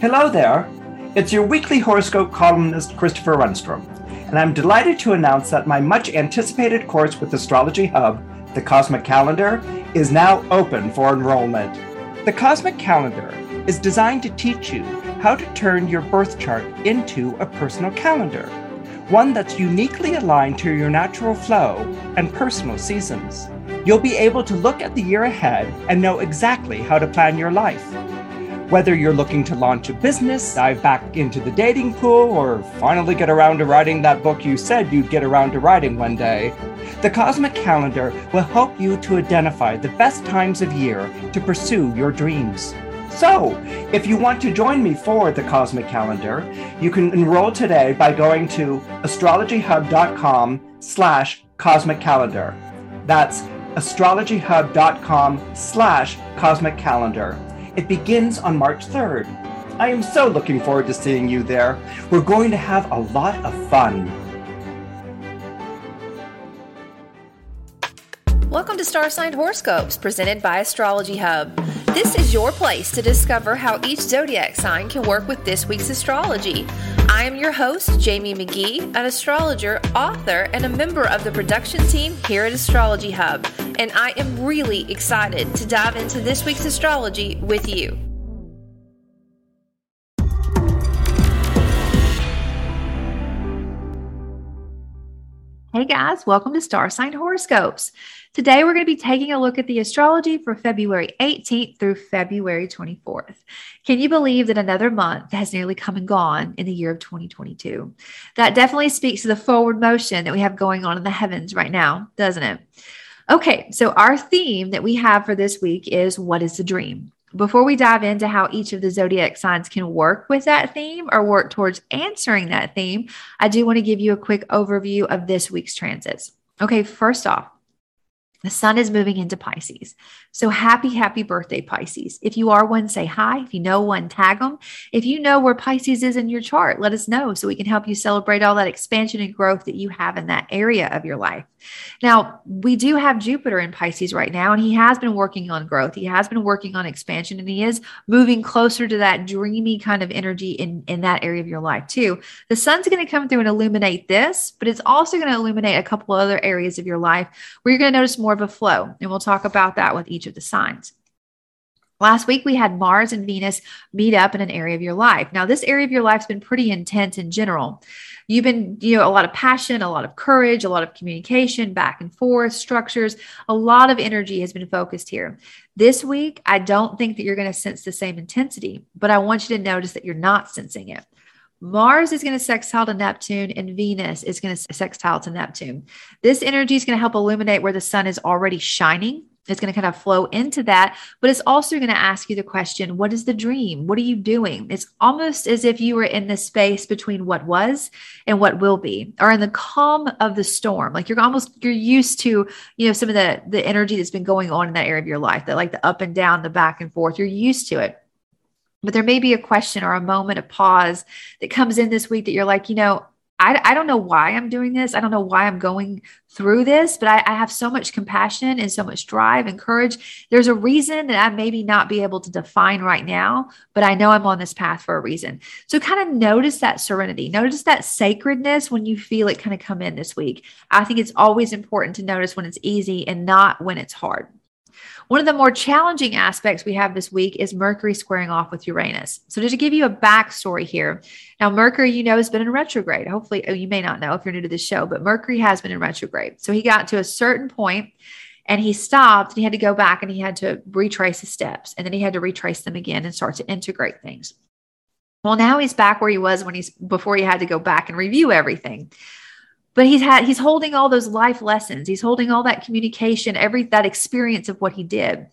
Hello there. It's your weekly horoscope columnist, Christopher Renstrom, and I'm delighted to announce that my much anticipated course with Astrology Hub, the Cosmic Calendar, is now open for enrollment. The Cosmic Calendar is designed to teach you how to turn your birth chart into a personal calendar, one that's uniquely aligned to your natural flow and personal seasons. You'll be able to look at the year ahead and know exactly how to plan your life. Whether you're looking to launch a business, dive back into the dating pool, or finally get around to writing that book you said you'd get around to writing one day, the Cosmic Calendar will help you to identify the best times of year to pursue your dreams. So, if you want to join me for the Cosmic Calendar, you can enroll today by going to astrologyhub.com slash cosmic calendar. That's astrologyhub.com slash cosmic calendar. It begins on March 3rd. I am so looking forward to seeing you there. We're going to have a lot of fun. Welcome to Star Sign Horoscopes, presented by Astrology Hub. This is your place to discover how each zodiac sign can work with this week's astrology. I am your host, Jamie Magee, an astrologer, author, and a member of the production team here at Astrology Hub, and I am really excited to dive into this week's astrology with you. Hey guys, welcome to Star Sign Horoscopes. Today we're going to be taking a look at the astrology for February 18th through February 24th. Can you believe that another month has nearly come and gone in the year of 2022? That definitely speaks to the forward motion that we have going on in the heavens right now, doesn't it? Okay, so our theme that we have for this week is what is the dream? Before we dive into how each of the zodiac signs can work with that theme or work towards answering that theme, I do want to give you a quick overview of this week's transits. Okay, first off, the sun is moving into Pisces. So happy, happy birthday, Pisces. If you are one, say hi. If you know one, tag them. If you know where Pisces is in your chart, let us know so we can help you celebrate all that expansion and growth that you have in that area of your life. Now, we do have Jupiter in Pisces right now, and he has been working on growth. He has been working on expansion, and he is moving closer to that dreamy kind of energy in, in that area of your life, too. The sun's going to come through and illuminate this, but it's also going to illuminate a couple other areas of your life where you're going to notice more of a flow. And we'll talk about that with each of the signs. Last week, we had Mars and Venus meet up in an area of your life. Now, this area of your life has been pretty intense in general. You've been, you know, a lot of passion, a lot of courage, a lot of communication, back and forth, structures, a lot of energy has been focused here. This week, I don't think that you're going to sense the same intensity, but I want you to notice that you're not sensing it. Mars is going to sextile to Neptune and Venus is going to sextile to Neptune. This energy is going to help illuminate where the sun is already shining it's going to kind of flow into that, but it's also going to ask you the question what is the dream? What are you doing? It's almost as if you were in the space between what was and what will be, or in the calm of the storm. Like you're almost you're used to, you know, some of the the energy that's been going on in that area of your life, that like the up and down, the back and forth. You're used to it. But there may be a question or a moment of pause that comes in this week that you're like, you know, I, I don't know why I'm doing this. I don't know why I'm going through this, but I, I, have so much compassion and so much drive and courage. There's a reason that I maybe not be able to define right now, but I know I'm on this path for a reason. So kind of notice that serenity, notice that sacredness when you feel it kind of come in this week. I think it's always important to notice when it's easy and not when it's hard. One of the more challenging aspects we have this week is Mercury squaring off with Uranus. So, just to give you a backstory here, now Mercury, you know, has been in retrograde. Hopefully, oh, you may not know if you're new to this show, but Mercury has been in retrograde. So, he got to a certain point and he stopped and he had to go back and he had to retrace his steps and then he had to retrace them again and start to integrate things. Well, now he's back where he was when he's before he had to go back and review everything but he's had he's holding all those life lessons. He's holding all that communication every that experience of what he did.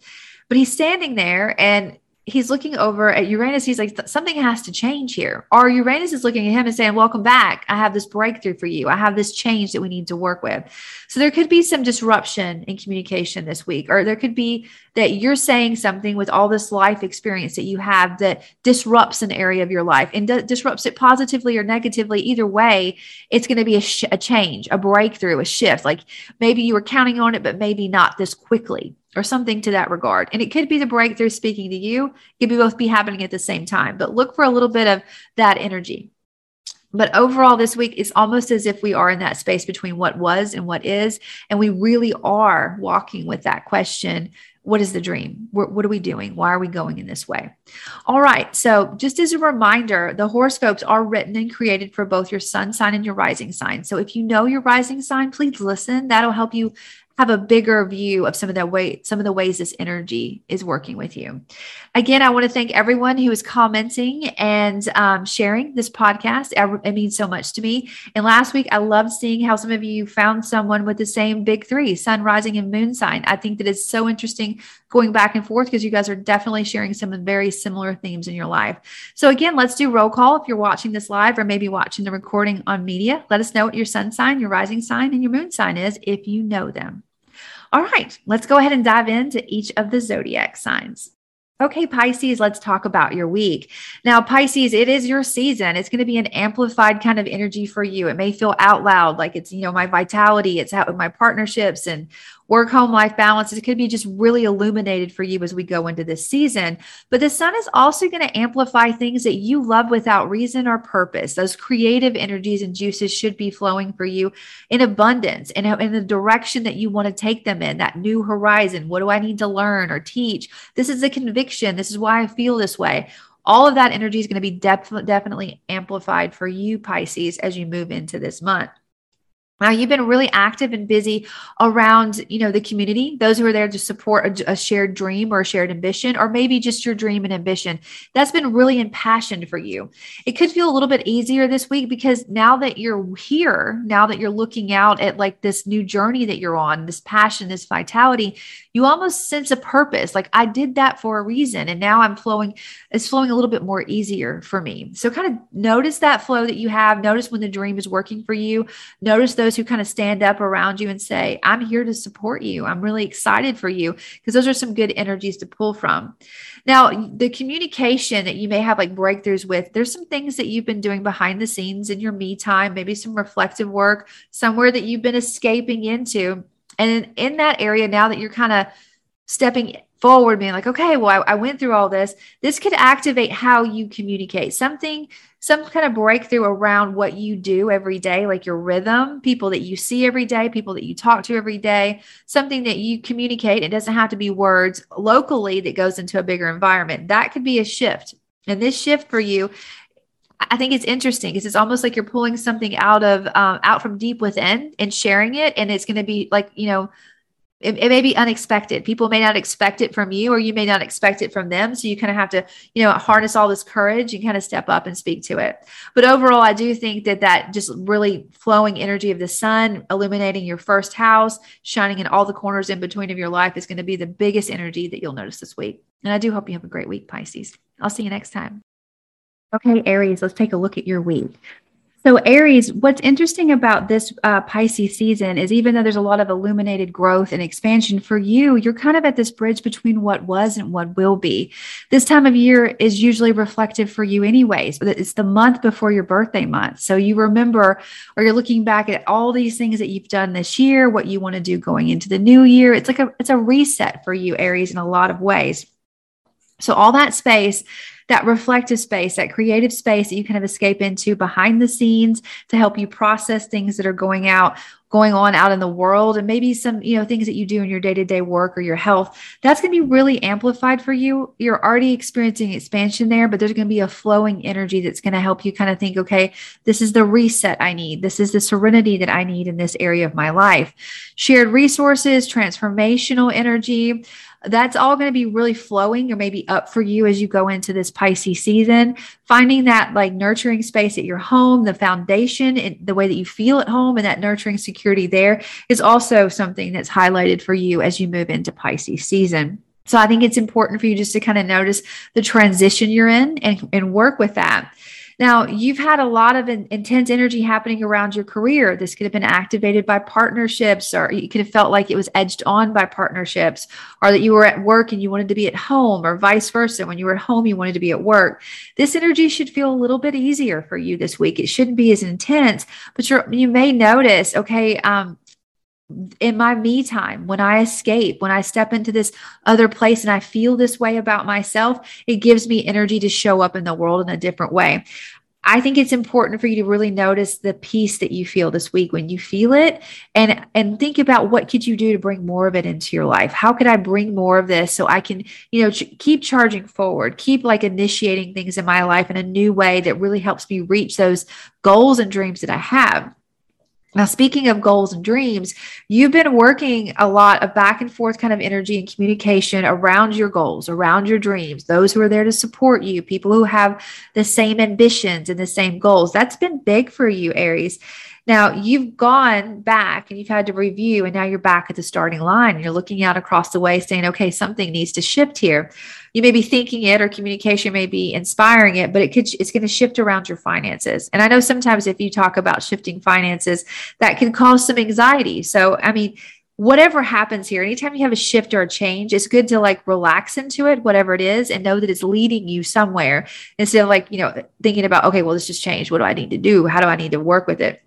But he's standing there and he's looking over at uranus. He's like something has to change here. Or uranus is looking at him and saying welcome back. I have this breakthrough for you. I have this change that we need to work with. So there could be some disruption in communication this week or there could be that you're saying something with all this life experience that you have that disrupts an area of your life and d- disrupts it positively or negatively. Either way, it's going to be a, sh- a change, a breakthrough, a shift. Like maybe you were counting on it, but maybe not this quickly or something to that regard. And it could be the breakthrough speaking to you, it could be both be happening at the same time, but look for a little bit of that energy. But overall, this week, it's almost as if we are in that space between what was and what is. And we really are walking with that question what is the dream? What, are we doing? Why are we going in this way? All right. So, just as a reminder, the horoscopes are written and created for both your sun sign and your rising sign. So, if you know your rising sign, please listen. That'll help you have a bigger view of some of the way some of the ways this energy is working with you. Again i want to thank everyone who is commenting and um, sharing this podcast. It means so much to me. And last week i loved seeing how some of you found someone with the same big three sun rising and moon sign. I think that it's so interesting going back and forth because you guys are definitely sharing some very similar themes in your life. So again let's do roll call if you're watching this live or maybe watching the recording on media. Let us know what your sun sign your rising sign and your moon sign is if you know them all right, let's go ahead and dive into each of the zodiac signs. Okay, Pisces, let's talk about your week. Now, Pisces, it is your season. It's going to be an amplified kind of energy for you. It may feel out loud like it's, you know, my vitality, it's out with my partnerships and work home life balance. It could be just really illuminated for you as we go into this season. But the sun is also going to amplify things that you love without reason or purpose. Those creative energies and juices should be flowing for you in abundance and in the direction that you want to take them in, that new horizon. What do I need to learn or teach? This is a conviction. This is why I feel this way all of that energy is going to be def- definitely amplified for you, Pisces, as you move into this month. Now you've been really active and busy around, you know, the community, those who are there to support a, a, shared dream or a shared ambition, or maybe just your dream and ambition. That's been really impassioned for you. It could feel a little bit easier this week because now that you're here, now that you're looking out at like this new journey that you're on, this passion, this vitality, you almost sense a purpose. Like I did that for a reason, and now I'm flowing. It's flowing a little bit more easier for me. So kind of notice that flow that you have. Notice when the dream is working for you. Notice those who kind of stand up around you and say, I'm here to support you. I'm really excited for you because those are some good energies to pull from. Now, the communication that you may have like breakthroughs with, there's some things that you've been doing behind the scenes in your me time, maybe some reflective work, somewhere that you've been escaping into. And in, in that area, now that you're kind of stepping forward, being like, okay, well, I, I, went through all this. This could activate how you communicate something, some kind of breakthrough around what you do every day, like your rhythm, people that you see every day, people that you talk to every day, something that you communicate. It doesn't have to be words locally that goes into a bigger environment. That could be a shift. And this shift for you I think it's interesting because it's almost like you're pulling something out of um, out from deep within and sharing it, and it's going to be like you know it, it, may be unexpected. People may not expect it from you, or you may not expect it from them. So you kind of have to, you know, harness all this courage and kind of step up and speak to it. But overall, I do think that that just really flowing energy of the sun, illuminating your first house, shining in all the corners in between of your life is going to be the biggest energy that you'll notice this week. And I do hope you have a great week, Pisces. I'll see you next time. Okay, Aries, let's take a look at your week. So, Aries, what's interesting about this uh, Pisces season is even though there's a lot of illuminated growth and expansion for you, you're kind of at this bridge between what was and what will be. This time of year is usually reflective for you, anyways, but it's the month before your birthday month. So, you remember or you're looking back at all these things that you've done this year, what you want to do going into the new year. It's like a, it's a reset for you, Aries, in a lot of ways. So, all that space that reflective space, that creative space that you kind of escape into behind the scenes to help you process things that are going out going on out in the world and maybe some you know things that you do in your day-to-day work or your health that's going to be really amplified for you. You're already experiencing expansion there but there's going to be a flowing energy that's going to help you kind of think okay this is the reset i need. This is the serenity that i need in this area of my life. Shared resources transformational energy that's all going to be really flowing or maybe up for you as you go into this Pisces season. Finding that like nurturing space at your home, the foundation, and the way that you feel at home, and that nurturing security there is also something that's highlighted for you as you move into Pisces season. So I think it's important for you just to kind of notice the transition you're in and, and work with that. Now, you've had a lot of in, intense energy happening around your career. This could have been activated by partnerships, or you could have felt like it was edged on by partnerships, or that you were at work and you wanted to be at home, or vice versa. When you were at home, you wanted to be at work. This energy should feel a little bit easier for you this week. It shouldn't be as intense, but you you may notice, okay, um, in my me time, when I escape, when I step into this other place and I feel this way about myself, it gives me energy to show up in the world in a different way. I think it's important for you to really notice the peace that you feel this week when you feel it and and think about what could you do to bring more of it into your life. How could I bring more of this so I can, you know, ch- keep charging forward, keep like initiating things in my life in a new way that really helps me reach those goals and dreams that I have. Now, speaking of goals and dreams, you've been working a lot of back and forth kind of energy and communication around your goals, around your dreams, those who are there to support you, people who have the same ambitions and the same goals. That's been big for you, Aries. Now you've gone back and you've had to review, and now you're back at the starting line and you're looking out across the way saying, okay, something needs to shift here. You may be thinking it or communication may be inspiring it, but it could it's going to shift around your finances. And I know sometimes if you talk about shifting finances, that can cause some anxiety. So I mean, whatever happens here, anytime you have a shift or a change, it's good to like relax into it, whatever it is, and know that it's leading you somewhere instead of like, you know, thinking about, okay, well, this just changed. What do I need to do? How do I need to work with it?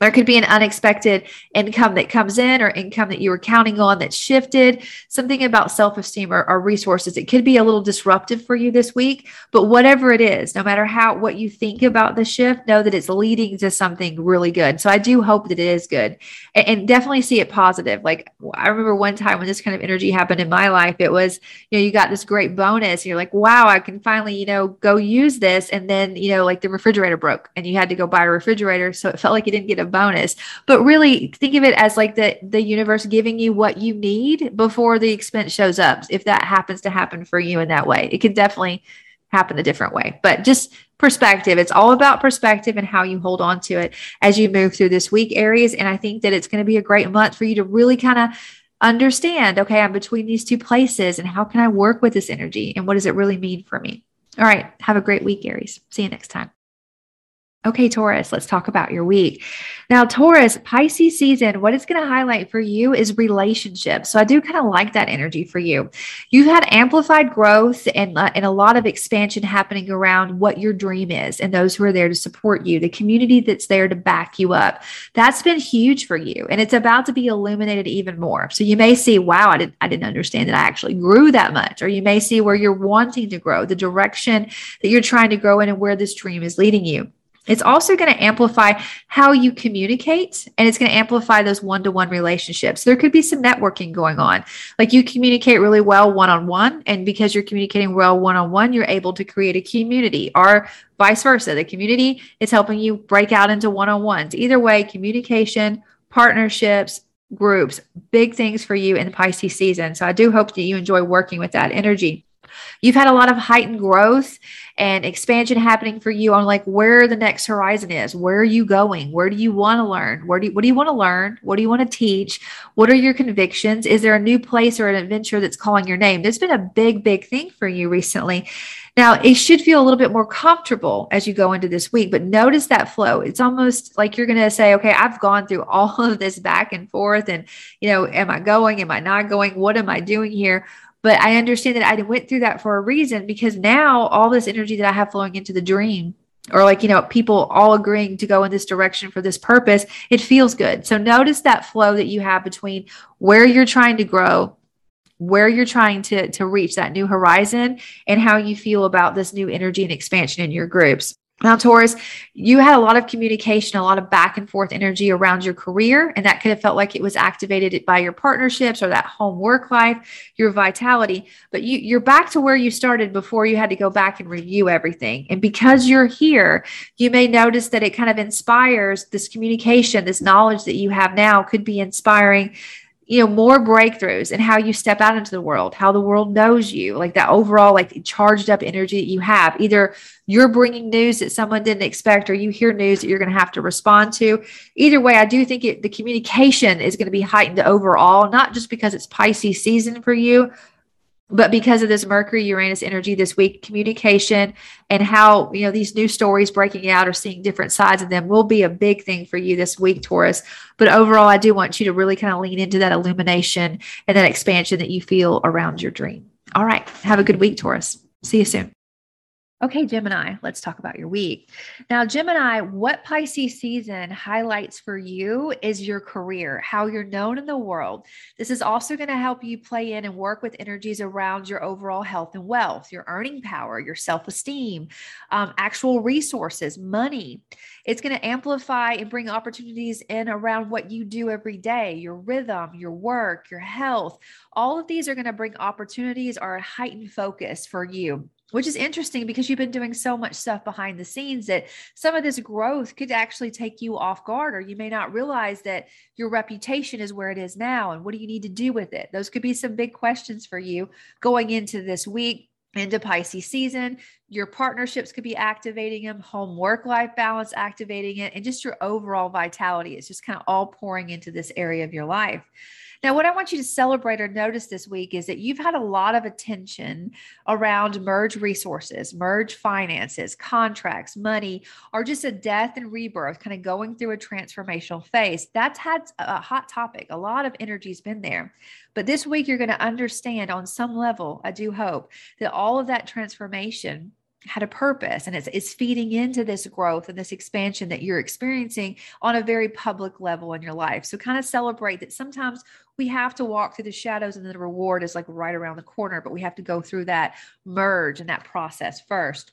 There could be an unexpected income that comes in or income that you were counting on that shifted, something about self esteem or, or, resources. It could be a little disruptive for you this week, but whatever it is, no matter how what you think about the shift, know that it's leading to something really good. So I do hope that it is good and, and definitely see it positive. Like I remember one time when this kind of energy happened in my life, it was, you know, you got this great bonus. And you're like, wow, I can finally, you know, go use this. And then, you know, like the refrigerator broke and you had to go buy a refrigerator. So it felt like you didn't get a bonus. But really think of it as like the the universe giving you what you need before the expense shows up. If that happens to happen for you in that way, it can definitely happen a different way. But just perspective. It's all about perspective and how you hold on to it as you move through this week, Aries. And I think that it's going to be a great month for you to really kind of understand okay, I'm between these two places and how can I work with this energy and what does it really mean for me? All right. Have a great week, Aries. See you next time. Okay, Taurus, let's talk about your week. Now, Taurus, Pisces season, what it's going to highlight for you is relationships. So I do kind of like that energy for you. You've had amplified growth and, uh, and a lot of expansion happening around what your dream is and those who are there to support you, the community that's there to back you up. That's been huge for you. And it's about to be illuminated even more. So you may see, wow, I didn't, I didn't understand that I actually grew that much. Or you may see where you're wanting to grow, the direction that you're trying to grow in and where this dream is leading you. It's also going to amplify how you communicate and it's going to amplify those one to one relationships. There could be some networking going on. Like you communicate really well one on one, and because you're communicating well one on one, you're able to create a community or vice versa. The community is helping you break out into one on ones. Either way, communication, partnerships, groups, big things for you in the Pisces season. So I do hope that you enjoy working with that energy. You've had a lot of heightened growth and expansion happening for you on like where the next horizon is. Where are you going? Where do you want to learn? Where do you, what do you want to learn? What do you want to teach? What are your convictions? Is there a new place or an adventure that's calling your name? There's been a big, big thing for you recently. Now, it should feel a little bit more comfortable as you go into this week, but notice that flow. It's almost like you're going to say, okay, I've gone through all of this back and forth. And, you know, am I going? Am I not going? What am I doing here? But I understand that I went through that for a reason because now all this energy that I have flowing into the dream or like you know people all agreeing to go in this direction for this purpose it feels good. So notice that flow that you have between where you're trying to grow where you're trying to to reach that new horizon and how you feel about this new energy and expansion in your groups now, Taurus, you had a lot of communication, a lot of back and forth energy around your career, and that could have felt like it was activated by your partnerships or that home work life, your vitality. But you, you're back to where you started before you had to go back and review everything. And because you're here, you may notice that it kind of inspires this communication, this knowledge that you have now could be inspiring you know more breakthroughs and how you step out into the world how the world knows you like that overall like charged up energy that you have. Either you're bringing news that someone didn't expect or you hear news that you're going to have to respond to. Either way i do think it, the communication is going to be heightened overall not just because it's pisces season for you but because of this mercury uranus energy this week communication and how you know these new stories breaking out or seeing different sides of them will be a big thing for you this week taurus. But overall i do want you to really kind of lean into that illumination and that expansion that you feel around your dream. All right. Have a good week taurus. See you soon Okay, Gemini, let's talk about your week. Now, Gemini, what Pisces season highlights for you is your career, how you're known in the world. This is also going to help you play in and work with energies around your overall health and wealth, your earning power, your self esteem, um, actual resources, money. It's going to amplify and bring opportunities in around what you do every day, your rhythm, your work, your health. All of these are going to bring opportunities or a heightened focus for you which is interesting because you've been doing so much stuff behind the scenes that some of this growth could actually take you off guard, or you may not realize that your reputation is where it is now. And what do you need to do with it? Those could be some big questions for you going into this week. Into Pisces season, your partnerships could be activating them, home work life balance activating it, and just your overall vitality. It's just kind of all pouring into this area of your life. Now, what I want you to celebrate or notice this week is that you've had a lot of attention around merge resources, merge finances, contracts, money, or just a death and rebirth, kind of going through a transformational phase. That's had a hot topic. A lot of energy's been there. But this week, you're going to understand on some level, I do hope, that all of that transformation had a purpose and it's, it's feeding into this growth and this expansion that you're experiencing on a very public level in your life. So kind of celebrate that sometimes we have to walk through the shadows and the reward is like right around the corner, but we have to go through that merge and that process first.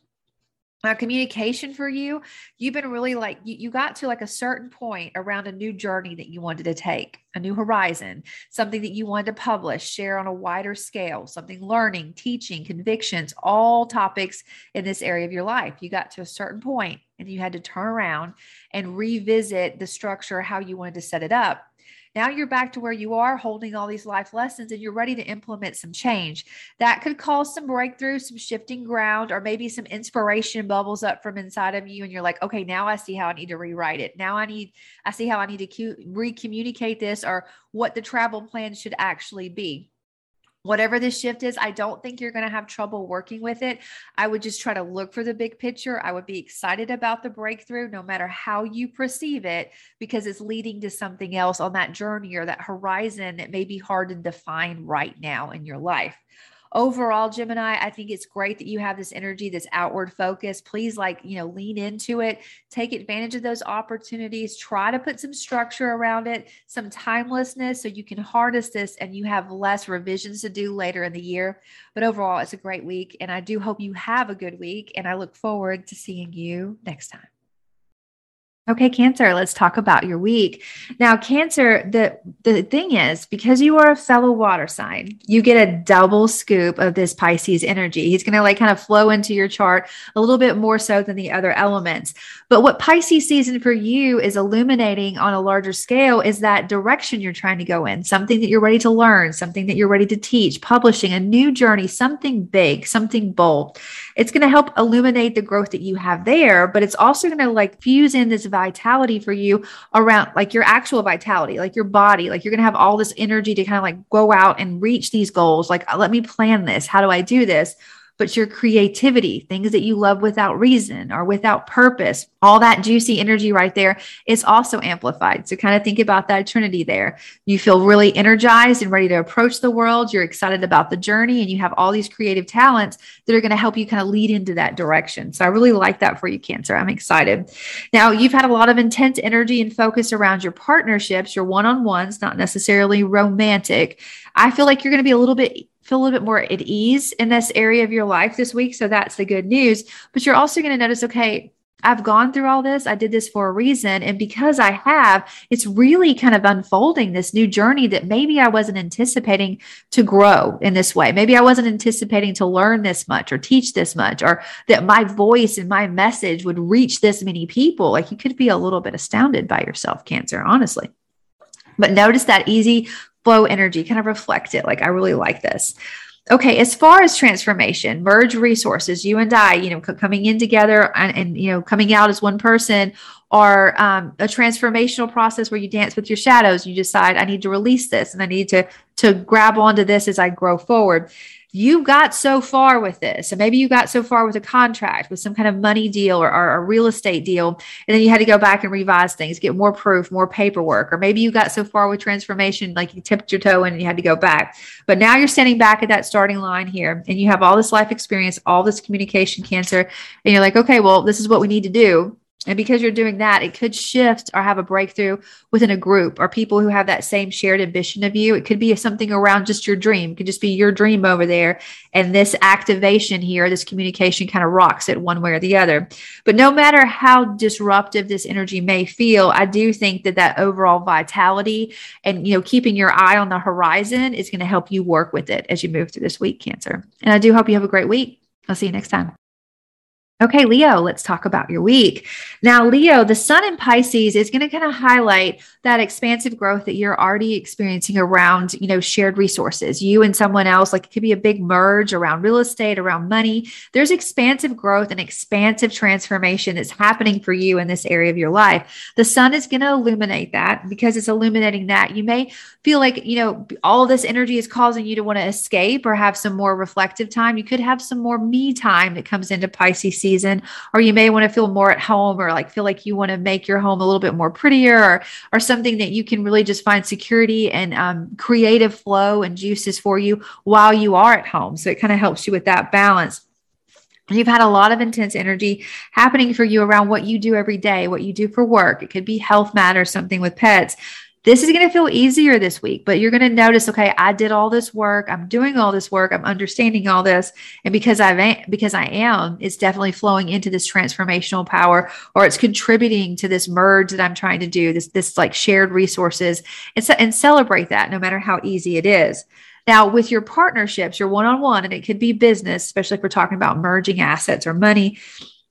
Now, communication for you, you've been really like, you, you got to like a certain point around a new journey that you wanted to take, a new horizon, something that you wanted to publish, share on a wider scale, something learning, teaching, convictions, all topics in this area of your life. You got to a certain point and you had to turn around and revisit the structure, how you wanted to set it up. Now you're back to where you are holding all these life lessons and you're ready to implement some change. That could cause some breakthrough, some shifting ground, or maybe some inspiration bubbles up from inside of you. And you're like, okay, now I see how I need to rewrite it. Now I need, I see how I need to re-communicate this or what the travel plan should actually be whatever this shift is, I don't think you're going to have trouble working with it. I would just try to look for the big picture. I would be excited about the breakthrough, no matter how you perceive it, because it's leading to something else on that journey or that horizon that may be hard to define right now in your life overall, Gemini, I think it's great that you have this energy, this outward focus. Please, like, you know, lean into it, take advantage of those opportunities, try to put some structure around it, some timelessness so you can harness this and you have less revisions to do later in the year. But overall, it's a great week. And I do hope you have a good week. And I look forward to seeing you next time. Okay, Cancer, let's talk about your week. Now, Cancer, the, the thing is, because you are a fellow water sign, you get a double scoop of this Pisces energy. He's going to like kind of flow into your chart a little bit more so than the other elements. But what Pisces season for you is illuminating on a larger scale is that direction you're trying to go in, something that you're ready to learn, something that you're ready to teach, publishing a new journey, something big, something bold. It's going to help illuminate the growth that you have there, but it's also going to like fuse in this vitality for you around like your actual vitality, like your body. Like you're going to have all this energy to kind of like go out and reach these goals. Like, let me plan this. How do I do this? But your creativity, things that you love without reason or without purpose, all that juicy energy right there is also amplified. So kind of think about that trinity there. You feel really energized and ready to approach the world. You're excited about the journey and you have all these creative talents that are going to help you kind of lead into that direction. So I really like that for you, Cancer. I'm excited. Now, you've had a lot of intense energy and focus around your partnerships, your one on ones, not necessarily romantic. I feel like you're going to be a little bit feel a little bit more at ease in this area of your life this week. So that's the good news. But you're also going to notice, okay, I've gone through all this. I did this for a reason. And because I have, it's really kind of unfolding this new journey that maybe I wasn't anticipating to grow in this way. Maybe I wasn't anticipating to learn this much or teach this much, or that my voice and my message would reach this many people. Like you could be a little bit astounded by yourself, Cancer, honestly. But notice that easy flow energy, kind of reflect it. Like, I really like this. Okay, as far as transformation, merge resources, you and I, you know, coming in together and, and, you know, coming out as one person, or um, a transformational process where you dance with your shadows. You decide, I need to release this and I need to to grab onto this as I grow forward you got so far with this. And maybe you got so far with a contract, with some kind of money deal or, or, a real estate deal. And then you had to go back and revise things, get more proof, more paperwork. Or maybe you got so far with transformation, like you tipped your toe in and you had to go back. But now you're standing back at that starting line here and you have all this life experience, all this communication cancer. And you're like, okay, well, this is what we need to do and because you're doing that, it could shift or have a breakthrough within a group or people who have that same shared ambition of you. It could be something around just your dream, it could just be your dream over there. And this activation here, this communication kind of rocks it one way or the other. But no matter how disruptive this energy may feel, I do think that that overall vitality and, you know, keeping your eye on the horizon is going to help you work with it as you move through this week, Cancer. And I do hope you have a great week. I'll see you next time. Okay, Leo, let's talk about your week. Now, Leo, the sun in Pisces is going to kind of highlight that expansive growth that you're already experiencing around, you know, shared resources. You and someone else, like it could be a big merge around real estate, around money. There's expansive growth and expansive transformation that's happening for you in this area of your life. The sun is going to illuminate that because it's illuminating that. You may feel like, you know, all this energy is causing you to want to escape or have some more reflective time. You could have some more me time that comes into Pisces season, or you may want to feel more at home or like feel like you want to make your home a little bit more prettier or, or something that you can really just find security and um, creative flow and juices for you while you are at home. So it kind of helps you with that balance. You've had a lot of intense energy happening for you around what you do every day, what you do for work. It could be health matters, something with pets this is going to feel easier this week, but you're going to notice, okay, I did all this work. I'm doing all this work. I'm understanding all this. And because I've, because I am, it's definitely flowing into this transformational power or it's contributing to this merge that I'm trying to do, this, this like shared resources and, and celebrate that no matter how easy it is. Now, with your partnerships, your one on one, and it could be business, especially if we're talking about merging assets or money,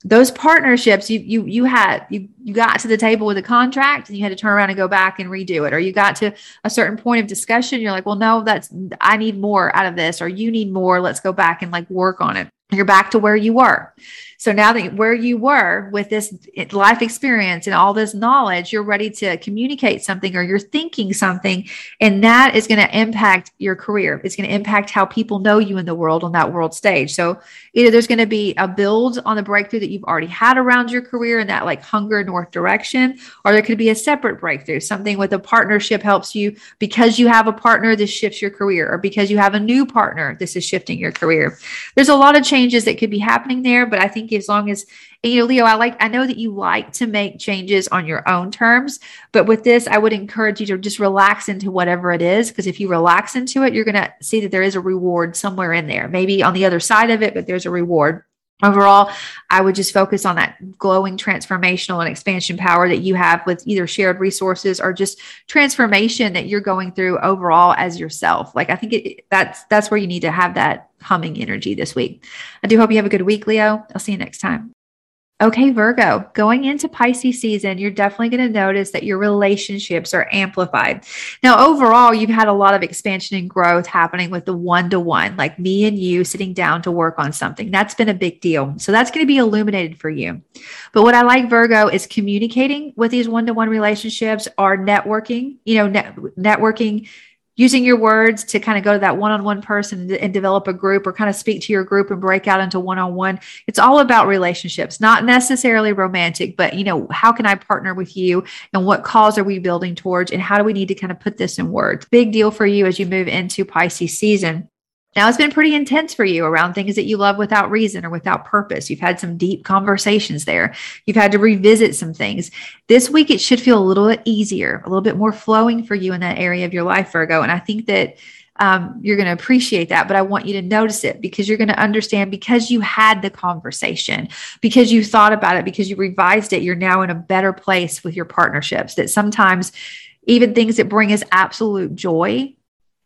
those partnerships you you you had you you got to the table with a contract and you had to turn around and go back and redo it. Or you got to a certain point of discussion you're like well no that's i need more out of this or you need more. Let's go back and like work on it. You're back to where you were so now that where you were with this life experience and all this knowledge, you're ready to communicate something or you're thinking something, and that is going to impact your career. It's going to impact how people know you in the world on that world stage. So either there's going to be a build on the breakthrough that you've already had around your career in that like hunger north direction, or there could be a separate breakthrough. Something with a partnership helps you because you have a partner, this shifts your career, or because you have a new partner, this is shifting your career. There's a lot of changes that could be happening there, but I think as long as you know leo i like i know that you like to make changes on your own terms but with this i would encourage you to just relax into whatever it is because if you relax into it you're going to see that there is a reward somewhere in there. Maybe on the other side of it but there's a reward overall i would just focus on that glowing transformational and expansion power that you have with either shared resources or just transformation that you're going through overall as yourself. Like i think it, that's that's where you need to have that humming energy this week. I do hope you have a good week leo. I'll see you next time Okay, Virgo, going into Pisces season, you're definitely going to notice that your relationships are amplified. Now, overall, you've had a lot of expansion and growth happening with the one to one, like me and you sitting down to work on something. That's been a big deal. So that's going to be illuminated for you. But what I like, Virgo, is communicating with these one to one relationships or networking, you know, net- networking using your words to kind of go to that one-on-one person and develop a group or kind of speak to your group and break out into one-on-one. It's all about relationships not necessarily romantic but you know how can i partner with you and what cause are we building towards and how do we need to kind of put this in words? Big deal for you as you move into pisces season now, it's been pretty intense for you around things that you love without reason or without purpose. You've had some deep conversations there. You've had to revisit some things. This week, it should feel a little bit easier, a little bit more flowing for you in that area of your life, Virgo. And I think that um, you're going to appreciate that, but I want you to notice it because you're going to understand because you had the conversation, because you thought about it, because you revised it, you're now in a better place with your partnerships. That sometimes even things that bring us absolute joy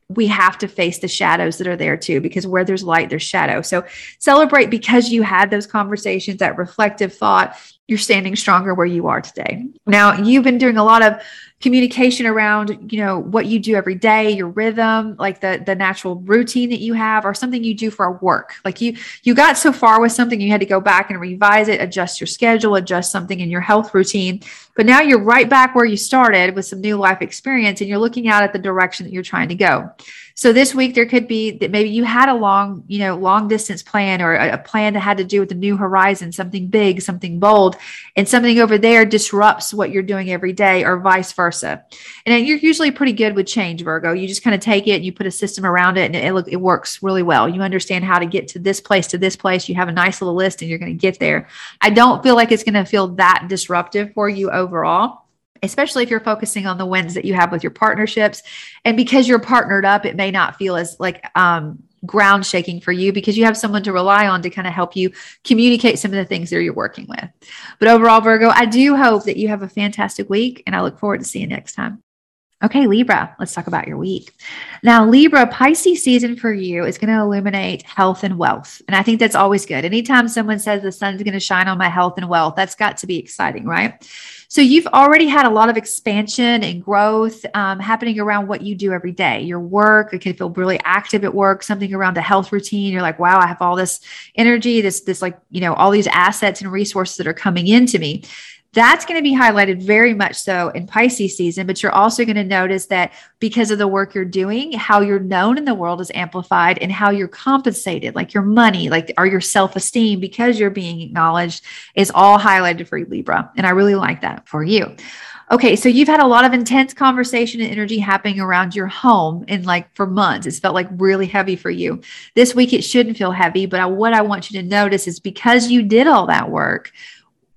we have to face the shadows that are there too, because where there's light, there's shadow. So celebrate because you had those conversations, that reflective thought, you're standing stronger where you are today. Now, you've been doing a lot of communication around, you know, what you do every day, your rhythm, like the the natural routine that you have or something you do for work. Like you you got so far with something you had to go back and revise it, adjust your schedule, adjust something in your health routine. But now you're right back where you started with some new life experience and you're looking out at the direction that you're trying to go. So this week there could be that maybe you had a long, you know, long distance plan or a, plan that had to do with the new horizon, something big, something bold, and something over there disrupts what you're doing every day or vice versa. And you're usually pretty good with change, Virgo. You just kind of take it and you put a system around it and it, it, it works really well. You understand how to get to this place to this place. You have a nice little list and you're going to get there. I don't feel like it's going to feel that disruptive for you overall especially if you're focusing on the wins that you have with your partnerships. And because you're partnered up, it may not feel as like um, ground shaking for you because you have someone to rely on to kind of help you communicate some of the things that you're working with. But overall, Virgo, I do hope that you have a fantastic week and I look forward to seeing you next time. Okay, Libra, let's talk about your week. Now, Libra, Pisces season for you is going to illuminate health and wealth. And I think that's always good. Anytime someone says the sun's going to shine on my health and wealth, that's got to be exciting, right? So you've already had a lot of expansion and growth um, happening around what you do every day. Your work, you can feel really active at work, something around a health routine. You're like, wow, I have all this energy, this, this like, you know, all these assets and resources that are coming into me. That's going to be highlighted very much so in Pisces season, but you're also going to notice that because of the work you're doing, how you're known in the world is amplified and how you're compensated, like your money, like or your self-esteem because you're being acknowledged is all highlighted for you, Libra. And I really like that for you. Okay, so you've had a lot of intense conversation and energy happening around your home in like for months. It's felt like really heavy for you. This week it shouldn't feel heavy, but I, what I want you to notice is because you did all that work,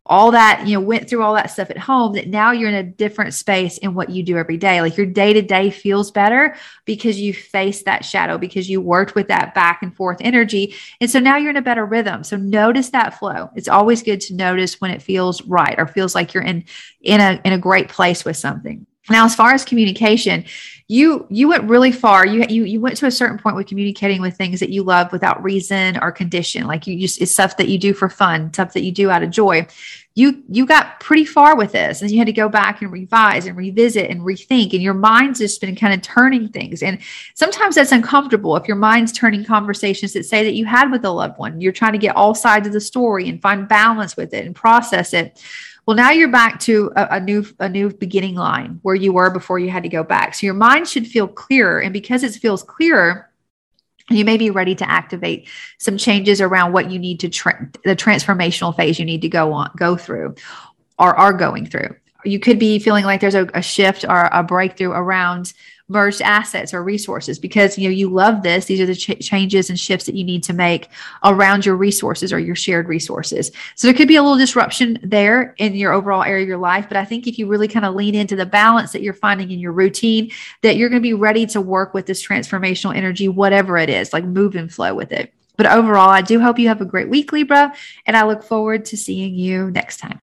all that, you know, went through all that stuff at home that now you're in a different space in what you do every day. Like your day to day feels better because you faced that shadow, because you worked with that back and forth energy. And so now you're in a better rhythm. So notice that flow. It's always good to notice when it feels right or feels like you're in, in a, in a great place with something. Now, as far as communication, you you went really far. You you you went to a certain point with communicating with things that you love without reason or condition. Like you just it's stuff that you do for fun, stuff that you do out of joy. You you got pretty far with this, and you had to go back and revise and revisit and rethink. And your mind's just been kind of turning things. And sometimes that's uncomfortable if your mind's turning conversations that say that you had with a loved one. You're trying to get all sides of the story and find balance with it and process it. Well, now you're back to a, a, new a new beginning line where you were before you had to go back. So your mind should feel clearer, and because it feels clearer, you may be ready to activate some changes around what you need to tra- the transformational phase you need to go on go through, or are going through. You could be feeling like there's a, a shift or a breakthrough around merged assets or resources because you know you love this. These are the ch- changes and shifts that you need to make around your resources or your shared resources. So there could be a little disruption there in your overall area of your life but i think if you really kind of lean into the balance that you're finding in your routine that you're going to be ready to work with this transformational energy whatever it is like move and flow with it. But overall i do hope you have a great week libra and i look forward to seeing you next time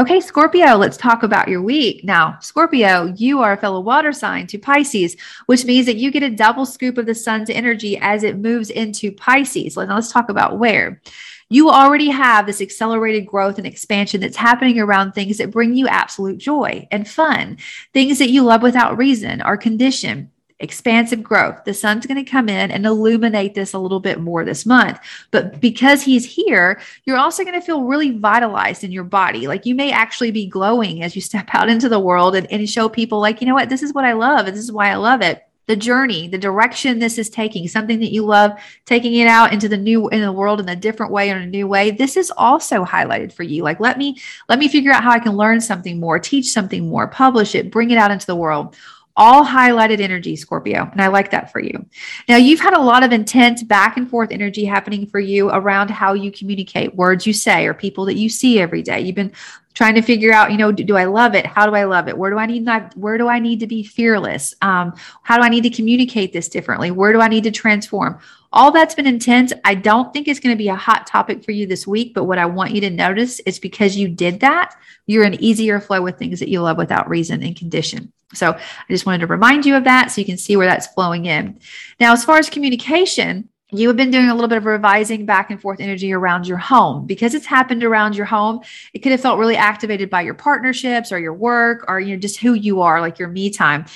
Okay, Scorpio, let's talk about your week. Now, Scorpio, you are a fellow water sign to Pisces, which means that you get a double scoop of the sun's energy as it moves into Pisces. Now, let's talk about where. You already have this accelerated growth and expansion that's happening around things that bring you absolute joy and fun, things that you love without reason or condition expansive growth. The sun's going to come in and illuminate this a little bit more this month. But because he's here, you're also going to feel really vitalized in your body. Like you may actually be glowing as you step out into the world and, and show people, like, you know what, this is what I love, and this is why I love it the journey, the direction this is taking, something that you love, taking it out into the new in the world in a different way or in a new way. This is also highlighted for you. Like let me let me figure out how I can learn something more, teach something more, publish it, bring it out into the world all highlighted energy, Scorpio. And I like that for you. Now, you've had a lot of intense back and forth energy happening for you around how you communicate, words you say, or people that you see every day. You've been trying to figure out, you know, do, do I love it? How do I love it? Where do I need not, where do I need to be fearless? Um, how do I need to communicate this differently? Where do I need to transform? All that's been intense. I don't think it's going to be a hot topic for you this week, but what I want you to notice is because you did that, you're in easier flow with things that you love without reason and condition. So I just wanted to remind you of that so you can see where that's flowing in. Now, as far as communication, you have been doing a little bit of revising back and forth energy around your home because it's happened around your home. It could have felt really activated by your partnerships or your work or you know just who you are, like your me time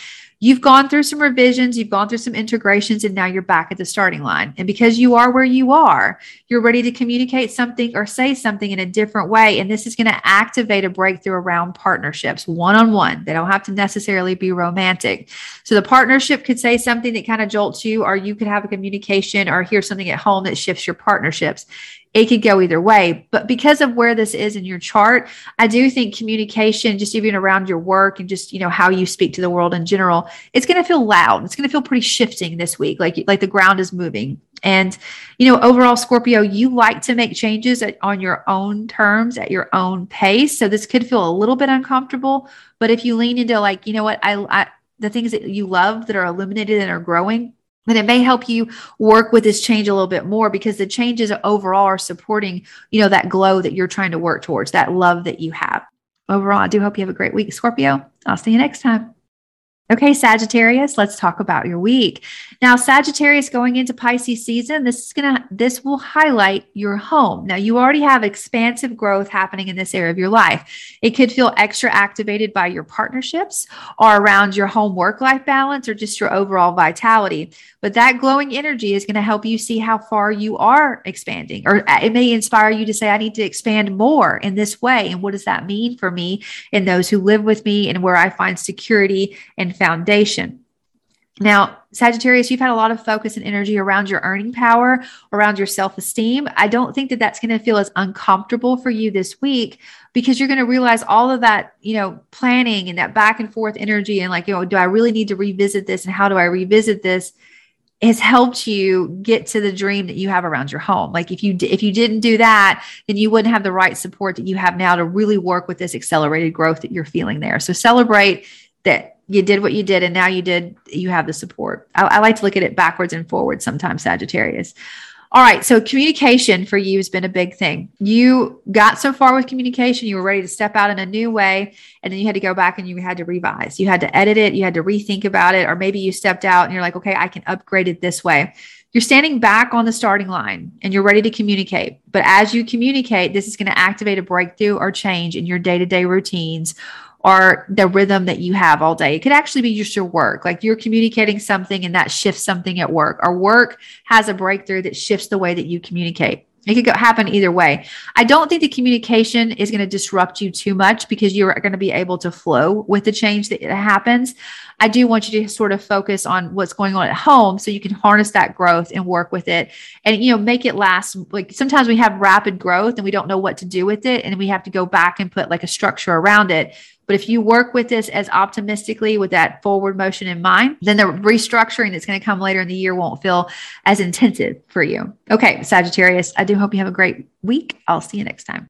you've gone through some revisions, you've gone through some integrations, and now you're back at the starting line. And because you are where you are, you're ready to communicate something or say something in a different way. And this is going to activate a breakthrough around partnerships one on one. They don't have to necessarily be romantic. So the partnership could say something that kind of jolts you, or you could have a communication or hear something at home that shifts your partnerships it could go either way. But because of where this is in your chart, I do think communication, just even around your work and just, you know, how you speak to the world in general, it's going to feel loud. It's going to feel pretty shifting this week, like, like the ground is moving. And, you know, overall, Scorpio, you like to make changes at, on your own terms, at your own pace. So this could feel a little bit uncomfortable. But if you lean into like, you know what, I, I the things that you love that are illuminated and are growing, and it may help you work with this change a little bit more because the changes overall are supporting you know that glow that you're trying to work towards that love that you have. Overall i do hope you have a great week scorpio. I'll see you next time Okay, Sagittarius, let's talk about your week. Now, Sagittarius going into Pisces season, this is going to this will highlight your home. Now, you already have expansive growth happening in this area of your life. It could feel extra activated by your partnerships or around your home work life balance or just your overall vitality. But that glowing energy is going to help you see how far you are expanding, or it may inspire you to say, I need to expand more in this way. And what does that mean for me and those who live with me and where I find security and foundation? Now, Sagittarius, you've had a lot of focus and energy around your earning power, around your self esteem. I don't think that that's going to feel as uncomfortable for you this week because you're going to realize all of that, you know, planning and that back and forth energy and like, you know, do I really need to revisit this and how do I revisit this? has helped you get to the dream that you have around your home. Like if you if you didn't do that, then you wouldn't have the right support that you have now to really work with this accelerated growth that you're feeling there. So celebrate that you did what you did and now you did you have the support. I, I like to look at it backwards and forwards sometimes, Sagittarius. All right. So communication for you has been a big thing. You got so far with communication, you were ready to step out in a new way. And then you had to go back and you had to revise. You had to edit it. You had to rethink about it. Or maybe you stepped out and you're like, okay, I can upgrade it this way. You're standing back on the starting line and you're ready to communicate. But as you communicate, this is going to activate a breakthrough or change in your day to day routines or the rhythm that you have all day. It could actually be just your work. Like you're communicating something and that shifts something at work. Or work has a breakthrough that shifts the way that you communicate. It could go, happen either way. I don't think the communication is going to disrupt you too much because you're going to be able to flow with the change that happens. I do want you to sort of focus on what's going on at home so you can harness that growth and work with it and you know make it last like sometimes we have rapid growth and we don't know what to do with it and we have to go back and put like a structure around it but if you work with this as optimistically with that forward motion in mind, then the restructuring that's going to come later in the year won't feel as intensive for you. Okay, Sagittarius, I do hope you have a great week. I'll see you next time.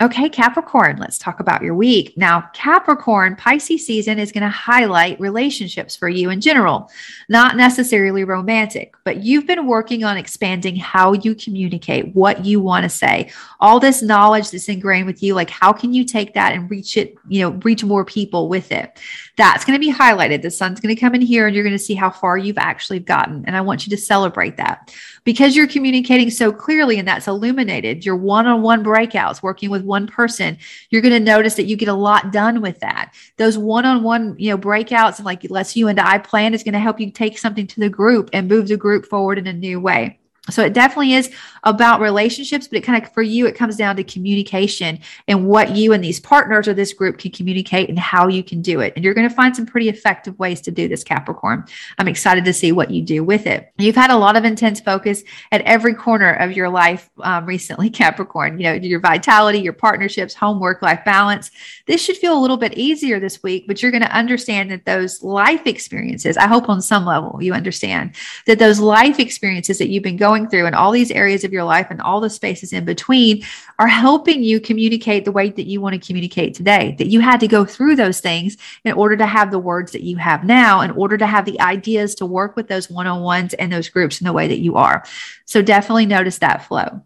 Okay, Capricorn, let's talk about your week. Now, Capricorn, Pisces season is going to highlight relationships for you in general, not necessarily romantic, but you've been working on expanding how you communicate, what you want to say, all this knowledge that's ingrained with you. Like, how can you take that and reach it, you know, reach more people with it? That's going to be highlighted. The sun's going to come in here and you're going to see how far you've actually gotten. And I want you to celebrate that because you're communicating so clearly and that's illuminated. Your one on one breakouts, working with one person, you're going to notice that you get a lot done with that. Those one on one, you know, breakouts, like let's you and I plan, is going to help you take something to the group and move the group forward in a new way. So it definitely is about relationships, but it kind of for you, it comes down to communication and what you and these partners or this group can communicate and how you can do it. And you're going to find some pretty effective ways to do this, Capricorn. I'm excited to see what you do with it. You've had a lot of intense focus at every corner of your life um, recently, Capricorn. You know, your vitality, your partnerships, home, work, life balance. This should feel a little bit easier this week, but you're going to understand that those life experiences, I hope on some level you understand that those life experiences that you've been going going through and all these areas of your life and all the spaces in between are helping you communicate the way that you want to communicate today. That you had to go through those things in order to have the words that you have now, in order to have the ideas to work with those one on ones and those groups in the way that you are. So definitely notice that flow.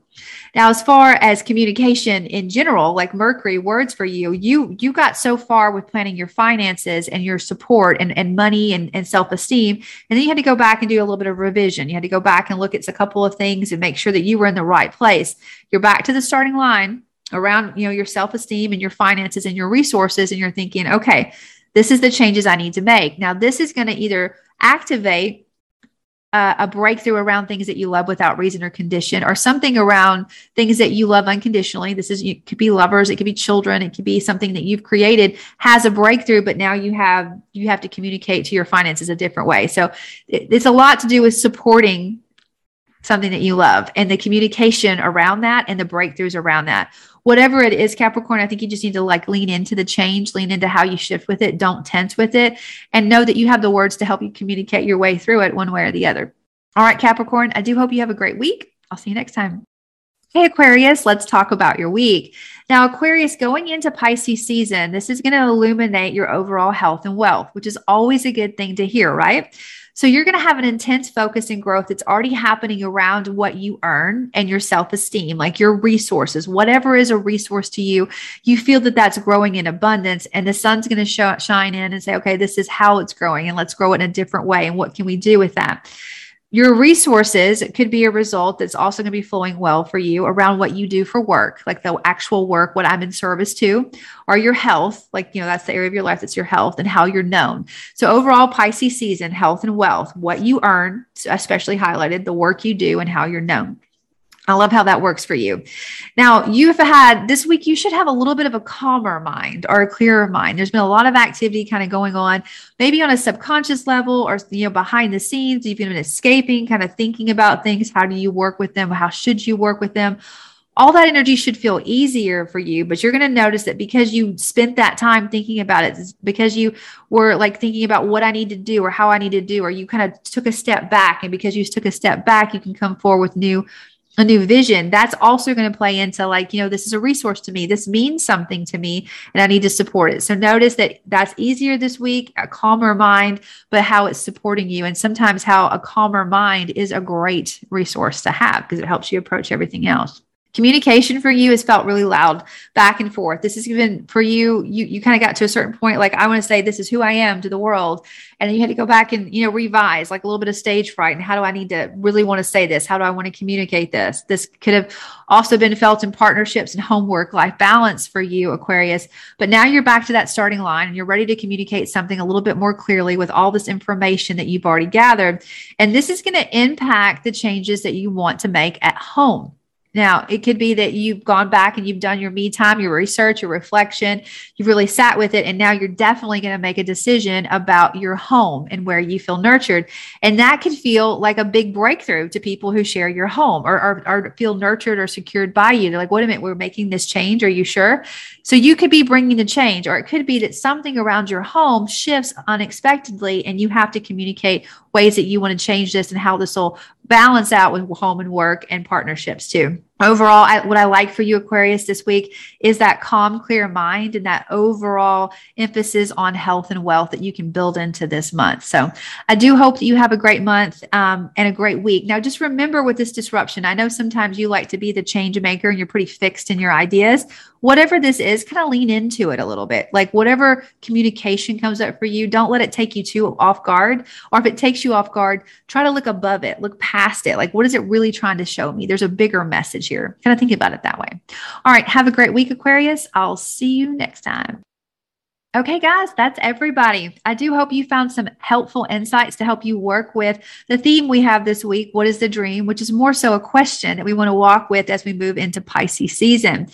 Now, as far as communication in general, like Mercury words for you, you you got so far with planning your finances and your support and, and money and, and self-esteem. And then you had to go back and do a little bit of revision. You had to go back and look at a couple of things and make sure that you were in the right place. You're back to the starting line around, you know, your self-esteem and your finances and your resources. And you're thinking, okay, This is the changes I need to make. Now, this is going to either activate uh, a breakthrough around things that you love without reason or condition, or something around things that you love unconditionally. This is it could be lovers, it could be children, it could be something that you've created has a breakthrough, but now you have you have to communicate to your finances a different way. So it, it's a lot to do with supporting something that you love and the communication around that and the breakthroughs around that. Whatever it is, Capricorn, I think you just need to like lean into the change, lean into how you shift with it, don't tense with it, and know that you have the words to help you communicate your way through it one way or the other. All right, Capricorn, I do hope you have a great week. I'll see you next time. Hey, Aquarius, let's talk about your week. Now, Aquarius, going into Pisces season, this is going to illuminate your overall health and wealth, which is always a good thing to hear, right? So you're going to have an intense focus and growth that's already happening around what you earn and your self esteem, like your resources, whatever is a resource to you. You feel that that's growing in abundance, and the sun's going to shine in and say, okay, this is how it's growing, and let's grow it in a different way. And what can we do with that? Your resources could be a result that's also going to be flowing well for you around what you do for work, like the actual work, what I'm in service to, or your health, like, you know, that's the area of your life that's your health and how you're known. So, overall, Pisces season, health and wealth, what you earn, especially highlighted, the work you do, and how you're known. I love how that works for you. Now, you've had this week, you should have a little bit of a calmer mind or a clearer mind. There's been a lot of activity kind of going on, maybe on a subconscious level or, you know, behind the scenes. You've been escaping, kind of thinking about things. How do you work with them? How should you work with them? All that energy should feel easier for you, but you're going to notice that because you spent that time thinking about it, because you were like thinking about what I need to do or how I need to do, or you kind of took a step back. And because you took a step back, you can come forward with new a new vision, that's also going to play into like, you know, this is a resource to me. This means something to me and I need to support it. So notice that that's easier this week, a calmer mind, but how it's supporting you. And sometimes how a calmer mind is a great resource to have because it helps you approach everything else communication for you has felt really loud back and forth. This is even for you you you kind of got to a certain point like i want to say this is who i am to the world and you had to go back and you know revise like a little bit of stage fright and how do i need to really want to say this? How do i want to communicate this? This could have also been felt in partnerships and homework life balance for you aquarius but now you're back to that starting line and you're ready to communicate something a little bit more clearly with all this information that you've already gathered and this is going to impact the changes that you want to make at home now, it could be that you've gone back and you've done your me time, your research, your reflection, you've really sat with it, and now you're definitely going to make a decision about your home and where you feel nurtured. And that could feel like a big breakthrough to people who share your home or, or, or feel nurtured or secured by you. They're like, wait a minute, we're making this change. Are you sure? So you could be bringing the change, or it could be that something around your home shifts unexpectedly, and you have to communicate ways that you want to change this and how this will balance out with home and work and partnerships too. Overall, I, what I like for you, Aquarius, this week is that calm, clear mind and that overall emphasis on health and wealth that you can build into this month. So, I do hope that you have a great month um, and a great week. Now, just remember with this disruption, I know sometimes you like to be the change maker and you're pretty fixed in your ideas whatever this is, kind of lean into it a little bit. Like whatever communication comes up for you, don't let it take you too off guard. Or if it takes you off guard, try to look above it, look past it. Like, what is it really trying to show me? There's a bigger message here. Kind of think about it that way. All right. Have a great week, Aquarius. I'll see you next time. Okay, guys, that's everybody. I do hope you found some helpful insights to help you work with the theme we have this week What is the dream? which is more so a question that we want to walk with as we move into Pisces season.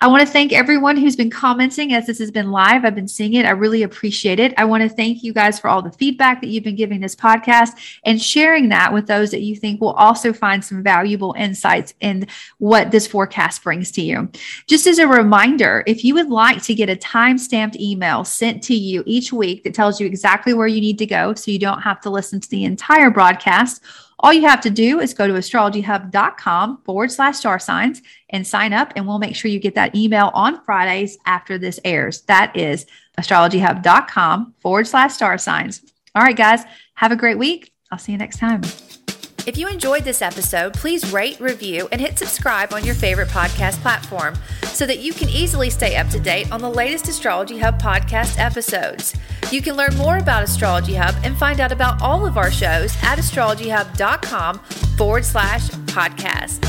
I want to thank everyone who's been commenting as this has been live. I've been seeing it. I really appreciate it. I want to thank you guys for all the feedback that you've been giving this podcast and sharing that with those that you think will also find some valuable insights in what this forecast brings to you. Just as a reminder, if you would like to get a time stamped email sent to you each week that tells you exactly where you need to go so you don't have to listen to the entire broadcast, all you have to do is go to astrologyhub.com forward slash star signs and sign up, and we'll make sure you get that email on Fridays after this airs. That is astrologyhub.com forward slash star signs. All right, guys, have a great week. I'll see you next time. If you enjoyed this episode, please rate, review, and hit subscribe on your favorite podcast platform so that you can easily stay up to date on the latest Astrology Hub podcast episodes. You can learn more about Astrology Hub and find out about all of our shows at astrologyhub.com forward slash podcast.